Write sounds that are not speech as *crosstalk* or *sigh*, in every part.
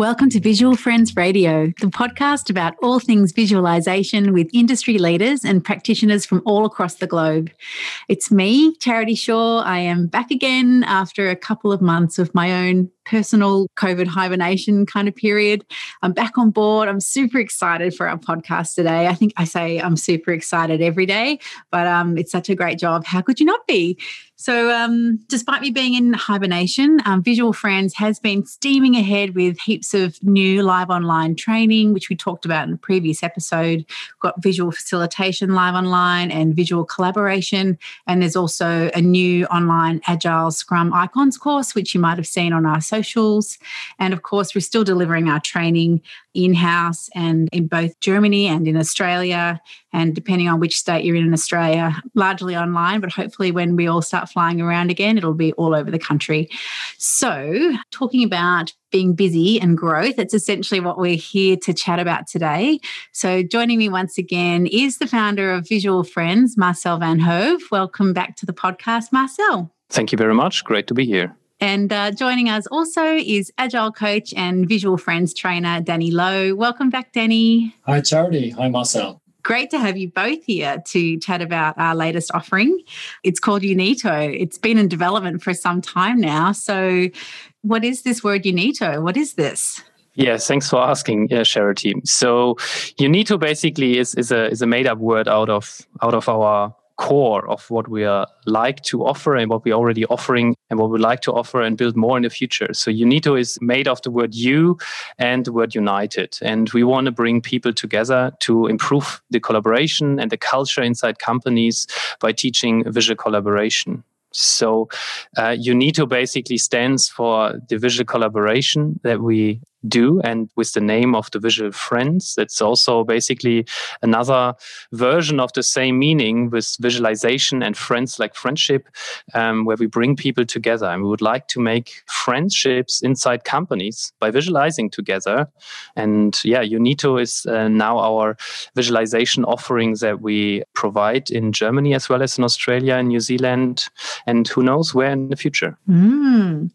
Welcome to Visual Friends Radio, the podcast about all things visualization with industry leaders and practitioners from all across the globe. It's me, Charity Shaw. I am back again after a couple of months of my own personal COVID hibernation kind of period. I'm back on board. I'm super excited for our podcast today. I think I say I'm super excited every day, but um, it's such a great job. How could you not be? So, um, despite me being in hibernation, um, Visual Friends has been steaming ahead with heaps of new live online training, which we talked about in a previous episode. We've got visual facilitation live online and visual collaboration. And there's also a new online Agile Scrum Icons course, which you might have seen on our socials. And of course, we're still delivering our training in house and in both Germany and in Australia. And depending on which state you're in in Australia, largely online, but hopefully when we all start flying around again, it'll be all over the country. So, talking about being busy and growth, it's essentially what we're here to chat about today. So, joining me once again is the founder of Visual Friends, Marcel Van Hove. Welcome back to the podcast, Marcel. Thank you very much. Great to be here. And uh, joining us also is Agile coach and Visual Friends trainer, Danny Lowe. Welcome back, Danny. Hi, Charity. Hi, Marcel. Great to have you both here to chat about our latest offering. It's called Unito. It's been in development for some time now. So, what is this word Unito? What is this? Yeah, thanks for asking, uh, Charity. So, Unito basically is, is a is a made up word out of out of our core of what we are like to offer and what we're already offering and what we like to offer and build more in the future. So Unito is made of the word you and the word united. And we want to bring people together to improve the collaboration and the culture inside companies by teaching visual collaboration. So uh, Unito basically stands for the visual collaboration that we do and with the name of the visual friends it's also basically another version of the same meaning with visualization and friends like friendship um, where we bring people together. And we would like to make friendships inside companies by visualizing together. And yeah unito is uh, now our visualization offering that we provide in germany as well as in australia and new zealand and who knows where in the future. Mm.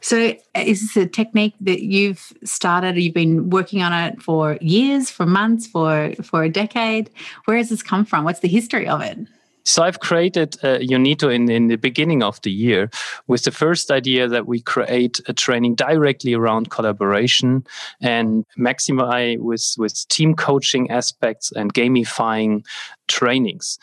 so is this a technique that you've started? You've been working on it for years, for months, for for a decade. Where has this come from? What's the history of it? So I've created uh, Unito in, in the beginning of the year with the first idea that we create a training directly around collaboration and maximize with, with team coaching aspects and gamifying trainings.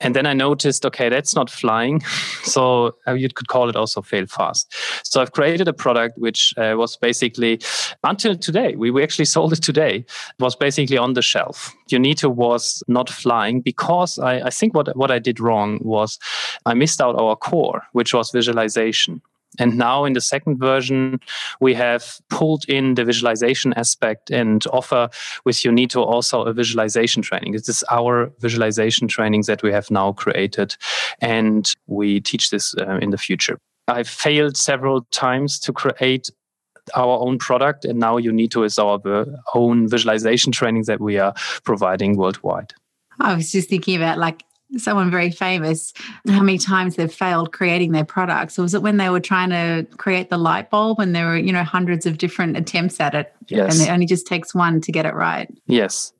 And then I noticed, okay, that's not flying. *laughs* So uh, you could call it also fail fast. So I've created a product which uh, was basically until today, we, we actually *laughs* sold it today, was basically on the shelf. Unito was not flying because I, I think what, what I did wrong was I missed out our core, which was visualization. And now in the second version, we have pulled in the visualization aspect and offer with Unito also a visualization training. This is our visualization training that we have now created, and we teach this uh, in the future. I've failed several times to create our own product, and now Unito is our own visualization training that we are providing worldwide. I was just thinking about like someone very famous how many times they've failed creating their products or was it when they were trying to create the light bulb and there were you know hundreds of different attempts at it yes. and it only just takes one to get it right yes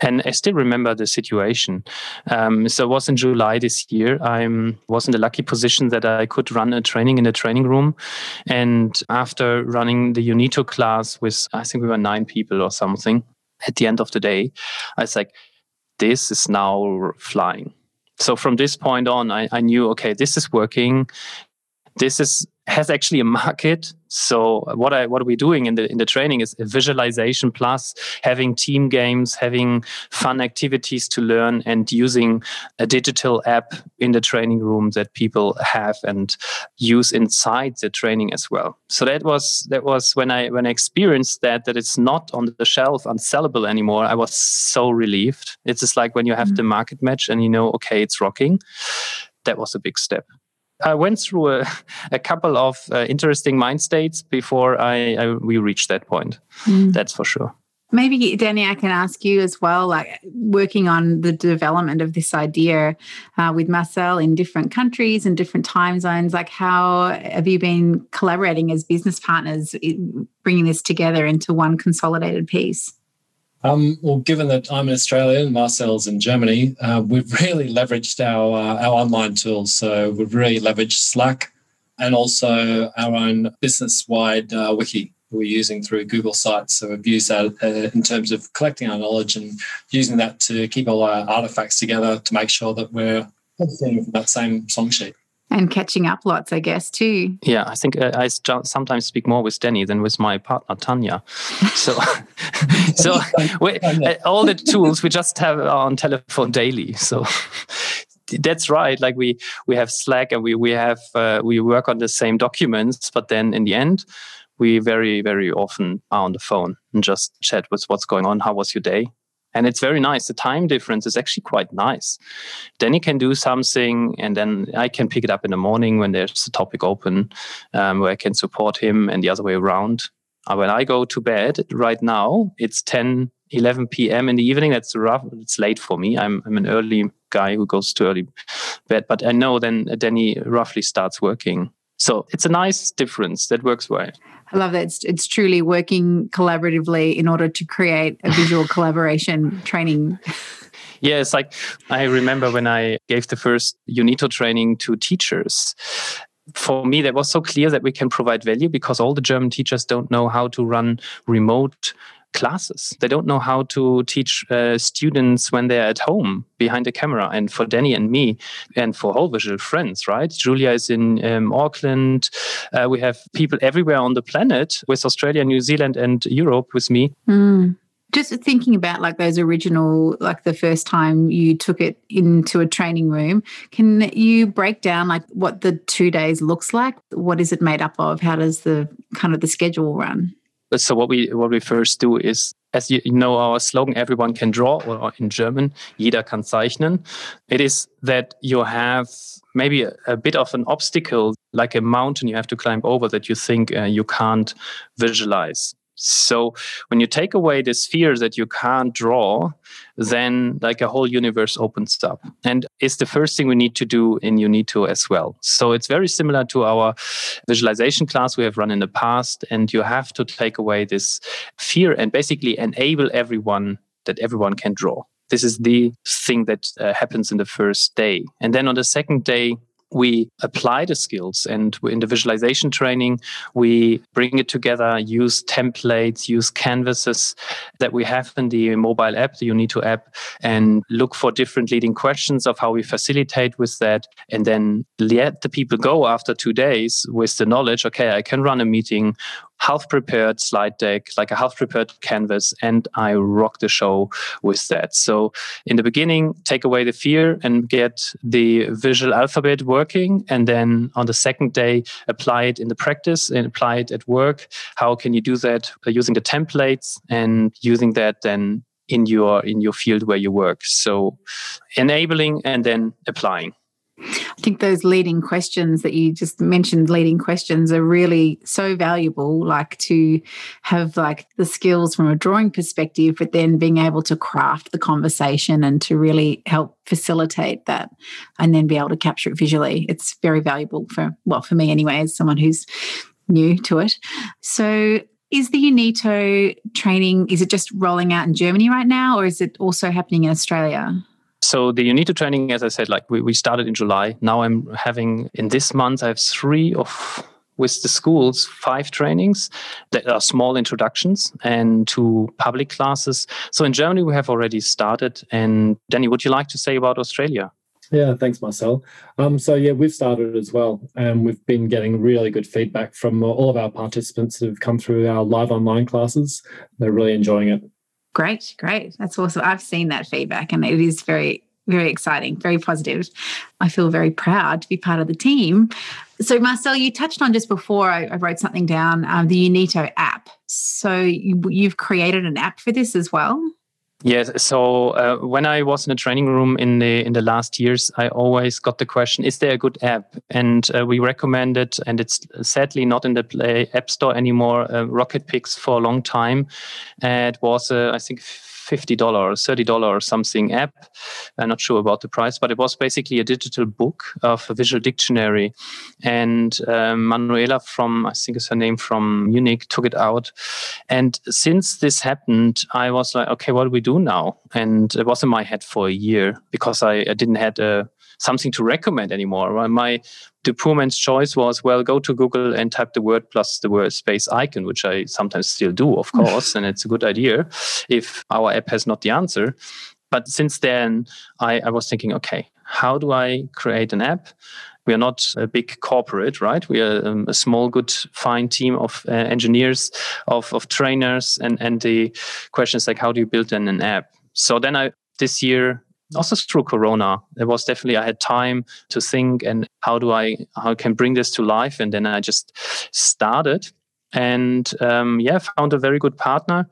and I still remember the situation. Um, so it was in July this year. I was in the lucky position that I could run a training in a training room. And after running the UNITO class with, I think we were nine people or something, at the end of the day, I was like, this is now flying. So from this point on, I, I knew, okay, this is working. This is has actually a market. So what I what are we doing in the in the training is visualization plus having team games, having fun activities to learn, and using a digital app in the training room that people have and use inside the training as well. So that was that was when I when I experienced that that it's not on the shelf unsellable anymore. I was so relieved. It's just like when you have mm-hmm. the market match and you know, okay, it's rocking. That was a big step. I went through a, *laughs* a couple of uh, interesting mind states before I, I, we reached that point. Mm. That's for sure. Maybe, Danny, I can ask you as well, like working on the development of this idea uh, with Marcel in different countries and different time zones. Like, how have you been collaborating as business partners, bringing this together into one consolidated piece? Um, well, given that I'm in Australia and Marcel's in Germany, uh, we've really leveraged our uh, our online tools. So we've really leveraged Slack and also our own business wide uh, wiki we're using through Google Sites. So we've used that uh, in terms of collecting our knowledge and using that to keep all our artifacts together to make sure that we're from that same song sheet. And catching up lots, I guess, too. Yeah, I think uh, I sometimes speak more with Danny than with my partner Tanya. *laughs* So, *laughs* so we, uh, all the tools we just have on telephone daily. So *laughs* that's right. Like we we have Slack and we we have uh, we work on the same documents, but then in the end, we very, very often are on the phone and just chat with what's going on. How was your day? And it's very nice. The time difference is actually quite nice. Then he can do something, and then I can pick it up in the morning when there's a topic open um, where I can support him, and the other way around. Uh, when I go to bed right now, it's 10, 11 p.m. in the evening. That's rough. It's late for me. I'm, I'm an early guy who goes to early bed, but I know then Danny roughly starts working. So it's a nice difference that works well. I love that. It's, it's truly working collaboratively in order to create a visual *laughs* collaboration training. Yeah, it's like I remember when I gave the first UNITO training to teachers. For me, that was so clear that we can provide value because all the German teachers don't know how to run remote classes. They don't know how to teach uh, students when they're at home behind the camera. And for Danny and me, and for whole visual friends, right? Julia is in um, Auckland. Uh, we have people everywhere on the planet with Australia, New Zealand, and Europe with me. Mm. Just thinking about like those original, like the first time you took it into a training room, can you break down like what the two days looks like? What is it made up of? How does the kind of the schedule run? So what we what we first do is as you know our slogan everyone can draw or in german jeder kann zeichnen. It is that you have maybe a, a bit of an obstacle like a mountain you have to climb over that you think uh, you can't visualize so when you take away this fear that you can't draw, then like a whole universe opens up. And it's the first thing we need to do in UNITO as well. So it's very similar to our visualization class we have run in the past. And you have to take away this fear and basically enable everyone that everyone can draw. This is the thing that uh, happens in the first day. And then on the second day, we apply the skills. And in the visualization training we bring it together use templates use canvases that we have in the mobile app the unito app and look for different leading questions of how we facilitate with that. And then let the people go after two days with the knowledge okay i can run a meeting half prepared slide deck, like a half prepared canvas, and I rock the show with that. So in the beginning, take away the fear and get the visual alphabet working. And then on the second day, apply it in the practice and apply it at work. How can you do that using the templates and using that then in your in your field where you work? So enabling and then applying. I think those leading questions that you just mentioned, leading questions, are really so valuable. Like to have like the skills from a drawing perspective, but then being able to craft the conversation and to really help facilitate that, and then be able to capture it visually. It's very valuable for well, for me anyway, as someone who's new to it. So is the UNITO training, is it just rolling out in Germany right now, or is it also happening in Australia? So the UNITO training, as I said, like we, we started in July. Now I'm having in this month I have three of with the schools five trainings that are small introductions and two public classes. So in Germany we have already started. And Danny, would you like to say about Australia? Yeah, thanks, Marcel. Um, so yeah, we've started as well, and we've been getting really good feedback from all of our participants that have come through our live online classes. They're really enjoying it. Great, great. That's awesome. I've seen that feedback and it is very, very exciting, very positive. I feel very proud to be part of the team. So, Marcel, you touched on just before I, I wrote something down um, the Unito app. So, you, you've created an app for this as well? Yes. So uh, when I was in a training room in the in the last years, I always got the question: Is there a good app? And uh, we recommended, and it's sadly not in the Play App Store anymore. Uh, Rocket Picks for a long time. it was, uh, I think, $50 or $30 or something app. I'm not sure about the price, but it was basically a digital book of a visual dictionary. And um, Manuela from, I think is her name, from Munich took it out. And since this happened, I was like, okay, what do we do now? And it was in my head for a year because I, I didn't had a something to recommend anymore. My the poor man's choice was well, go to Google and type the word plus the word space icon, which I sometimes still do, of *laughs* course, and it's a good idea if our app has not the answer. But since then, I, I was thinking, okay, how do I create an app? we are not a big corporate, right? We are um, a small, good, fine team of uh, engineers, of, of trainers, and and the question is like, how do you build an, an app? So then I this year also through corona it was definitely i had time to think and how do i how I can bring this to life? And then i just started. And um, yeah found a very good partner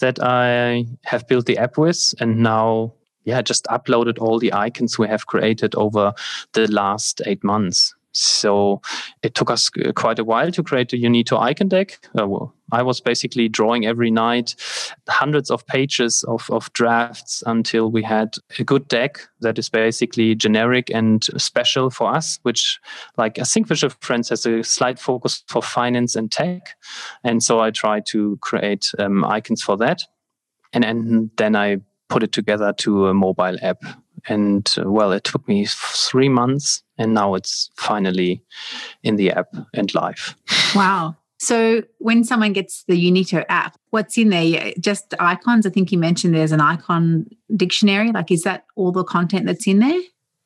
that i have built the app with. And now yeah just uploaded all the icons we have created over the last eight months so it took us quite a while to create a Unito icon deck. Uh, well, I was basically drawing every night hundreds of pages of, of drafts until we had a good deck that is basically generic and special for us, which, like, I think Visual Friends has a slight focus for finance and tech. And so I tried to create um, icons for that. And, and then I put it together to a mobile app and uh, well it took me three months and now it's finally in the app and live. Wow. So when someone gets the unito app what's in there? Just icons? I think you mentioned there's an icon dictionary. Like is that all the content that's in there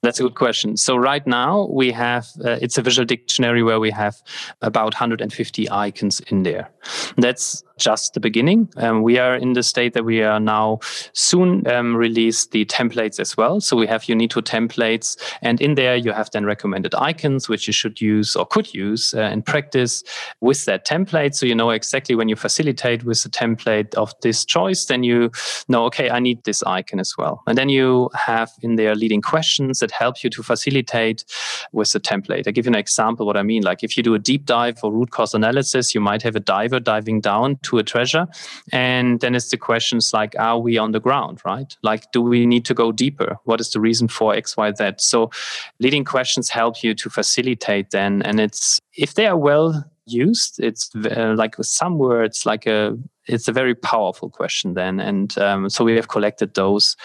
that's a good question. So right now we have uh, it's a visual dictionary where we have about 150 icons in there. That's just the beginning. Um, we are in the state that we are now soon um, release the templates as well. So we have Unito templates, and in there you have then recommended icons which you should use or could use uh, in practice with that template. So you know exactly when you facilitate with the template of this choice, then you know okay, I need this icon as well. And then you have in there leading questions that help you to facilitate with the template. I give you an example what I mean. Like if you do a deep dive or root cause analysis, you might have a diver diving down to a treasure. And then it's the questions like, are we on the ground, right? Like, do we need to go deeper? What is the reason for X, Y, Z? So leading questions help you to facilitate then. And it's, if they are well used, it's uh, like with some words, like a, it's a very powerful question then. And um, so we have collected those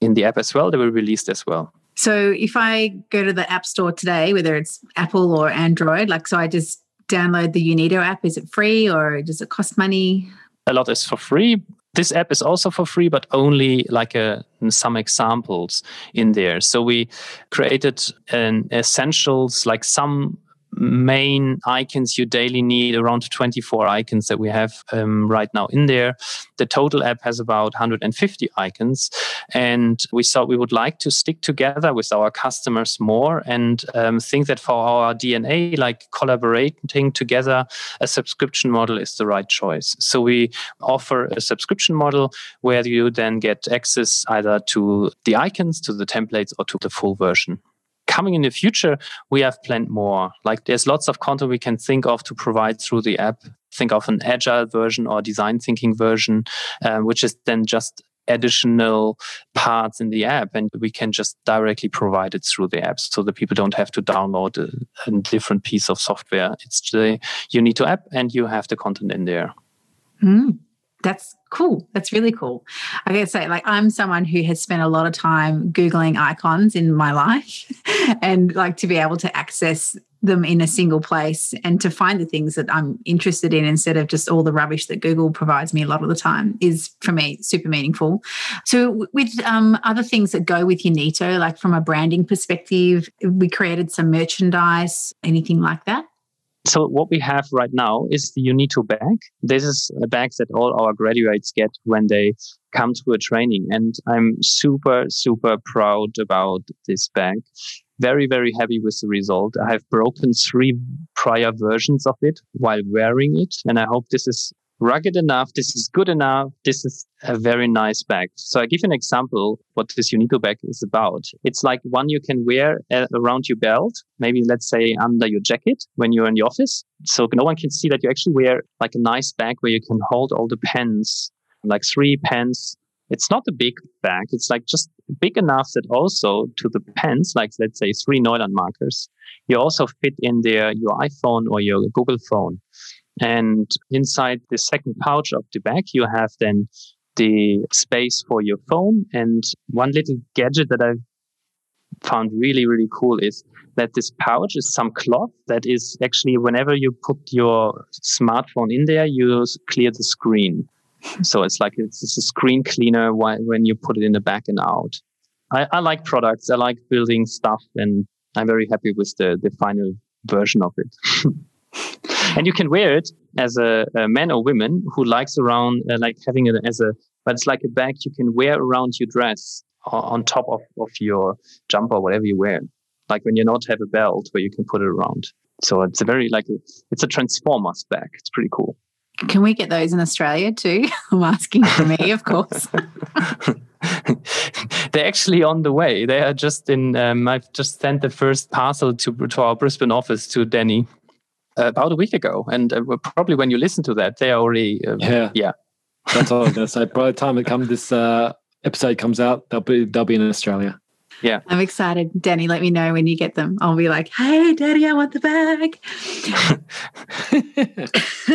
in the app as well. They were released as well. So if I go to the App Store today, whether it's Apple or Android, like so I just download the Unito app? Is it free or does it cost money? A lot is for free. This app is also for free, but only like uh, a, some examples in there. So we created an essentials, like some main icons you daily need around 24 icons that we have um, right now in there. The total app has about 150 icons and we thought we would like to stick together with our customers more and um, think that for our dna like collaborating together a subscription model is the right choice. So we offer a subscription model where you then get access either to the icons to the templates or to the full version coming in the future, we have planned more. Like there's lots of content we can think of to provide through the app. Think of an agile version or design thinking version, um, which is then just additional parts in the app and we can just directly provide it through the apps so that people don't have to download a, a different piece of software it's the Unito app and you have the content in there mm that's cool. That's really cool. I gotta say, like, I'm someone who has spent a lot of time Googling icons in my *laughs* life and like to be able to access them in a single place and to find the things that I'm interested in instead of just all the rubbish that Google provides me a lot of the time is for me super meaningful. So, with um, other things that go with Unito, like from a branding perspective, we created some merchandise, anything like that? So what we have right now is the Unito bag. This is a bag that all our graduates get when they come to a training. And I'm super, super proud about this bag. Very, very happy with the result. I have broken three prior versions of it while wearing it. And I hope this is rugged enough. This is good enough. This is a very nice bag. So I give an example what this Unito bag is about. It's like one you can wear uh, around your belt, maybe let's say under your jacket when you're in the office. So no one can see that you actually wear like a nice bag where you can hold all the pens, like three pens. It's not a big bag. It's like just big enough that also to the pens, like let's say three Neuland markers, you also fit in there your iPhone or your Google phone. And inside the second pouch of the bag, you have then the space for your phone. And one little gadget that I found really, really cool is that this pouch is some cloth that is actually, whenever you put your smartphone in there, you clear the screen. So it's like it's, it's a screen cleaner when you put it in the back and out. I, I like products. I like building stuff, and I'm very happy with the the final version of it. *laughs* and you can wear it as a, a man or woman who likes around uh, like having it as a but it's like a bag you can wear around your dress on top of, of your jumper whatever you wear. Like when you not have a belt where you can put it around. So it's a very like a, it's a transformers bag. It's pretty cool. Can we get those in australia too? *laughs* I'm asking for me of course. *laughs* *laughs* They're actually on the way. They are just in um, i've just sent the first parcel to, to our brisbane office to danny about a week ago, and uh, probably when you listen to that, they are already uh, yeah yeah. That's all I was going to say. By the time it comes, this uh, episode comes out, they'll be they'll be in Australia. Yeah. I'm excited. Danny, let me know when you get them. I'll be like, hey, Daddy, I want the bag.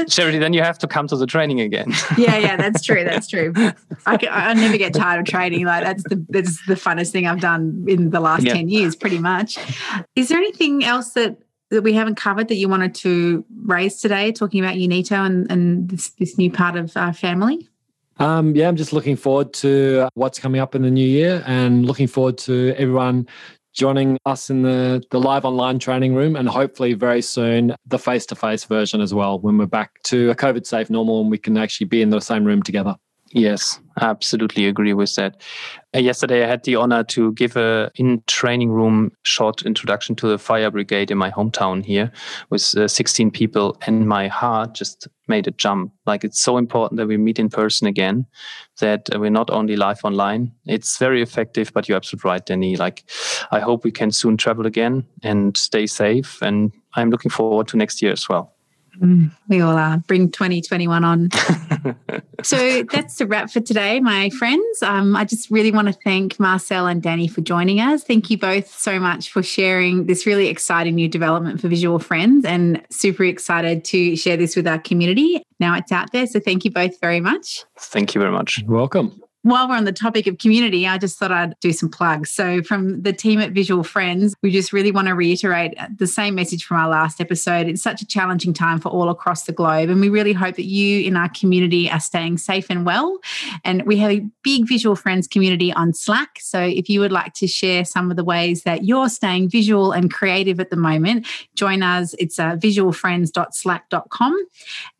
*laughs* Charity, then you have to come to the training again. *laughs* yeah, yeah, that's true. That's true. I, can, I never get tired of training. Like that's the that's the funnest thing I've done in the last yeah. 10 years, pretty much. Is there anything else that that we haven't covered that you wanted to raise today, talking about Unito and, and this, this new part of our family? Um, yeah, I'm just looking forward to what's coming up in the new year and looking forward to everyone joining us in the, the live online training room and hopefully very soon the face to face version as well when we're back to a COVID safe normal and we can actually be in the same room together. Yes, absolutely agree with that. Uh, yesterday, I had the honor to give a in training room short introduction to the fire brigade in my hometown here with uh, 16 people, and my heart just made a jump. Like it's so important that we meet in person again, that we're not only live online. It's very effective, but you're absolutely right, Danny. Like I hope we can soon travel again and stay safe, and I'm looking forward to next year as well. Mm, we all are. Bring 2021 on. *laughs* so that's the wrap for today, my friends. Um, I just really want to thank Marcel and Danny for joining us. Thank you both so much for sharing this really exciting new development for Visual Friends and super excited to share this with our community. Now it's out there. So thank you both very much. Thank you very much. welcome while we're on the topic of community, I just thought I'd do some plugs. So, from the team at Visual Friends, we just really want to reiterate the same message from our last episode. It's such a challenging time for all across the globe. And we really hope that you in our community are staying safe and well. And we have a big Visual Friends community on Slack. So, if you would like to share some of the ways that you're staying visual and creative at the moment, join us. It's uh, visualfriends.slack.com.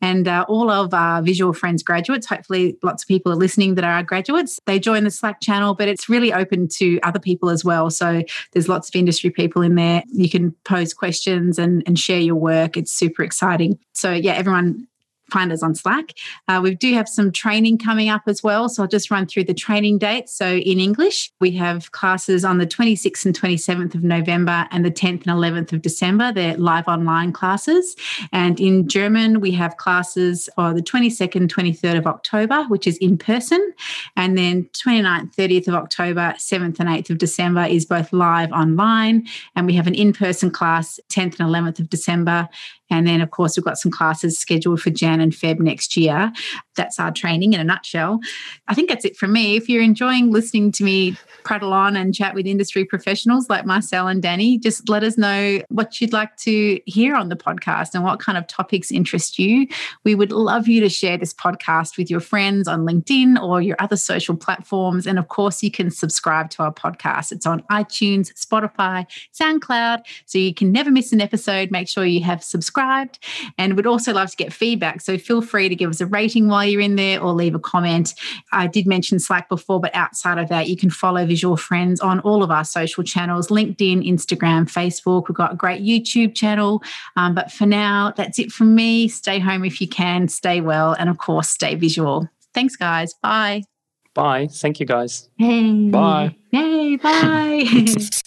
And uh, all of our Visual Friends graduates, hopefully, lots of people are listening that are our graduates graduates. They join the Slack channel, but it's really open to other people as well. So there's lots of industry people in there. You can pose questions and, and share your work. It's super exciting. So, yeah, everyone find us on Slack. Uh, we do have some training coming up as well. So I'll just run through the training dates. So in English, we have classes on the 26th and 27th of November and the 10th and 11th of December. They're live online classes. And in German, we have classes on the 22nd, 23rd of October, which is in person. And then 29th, 30th of October, 7th and 8th of December is both live online. And we have an in person class 10th and 11th of December. And then, of course, we've got some classes scheduled for Jan and Feb next year. That's our training in a nutshell. I think that's it from me. If you're enjoying listening to me prattle on and chat with industry professionals like Marcel and Danny, just let us know what you'd like to hear on the podcast and what kind of topics interest you. We would love you to share this podcast with your friends on LinkedIn or your other social platforms. And of course, you can subscribe to our podcast. It's on iTunes, Spotify, SoundCloud. So you can never miss an episode. Make sure you have subscribed. And we'd also love to get feedback. So feel free to give us a rating while you're in there or leave a comment. I did mention Slack before, but outside of that, you can follow Visual Friends on all of our social channels LinkedIn, Instagram, Facebook. We've got a great YouTube channel. Um, but for now, that's it from me. Stay home if you can, stay well, and of course, stay visual. Thanks, guys. Bye. Bye. Thank you, guys. Hey. Bye. Hey, bye. *laughs*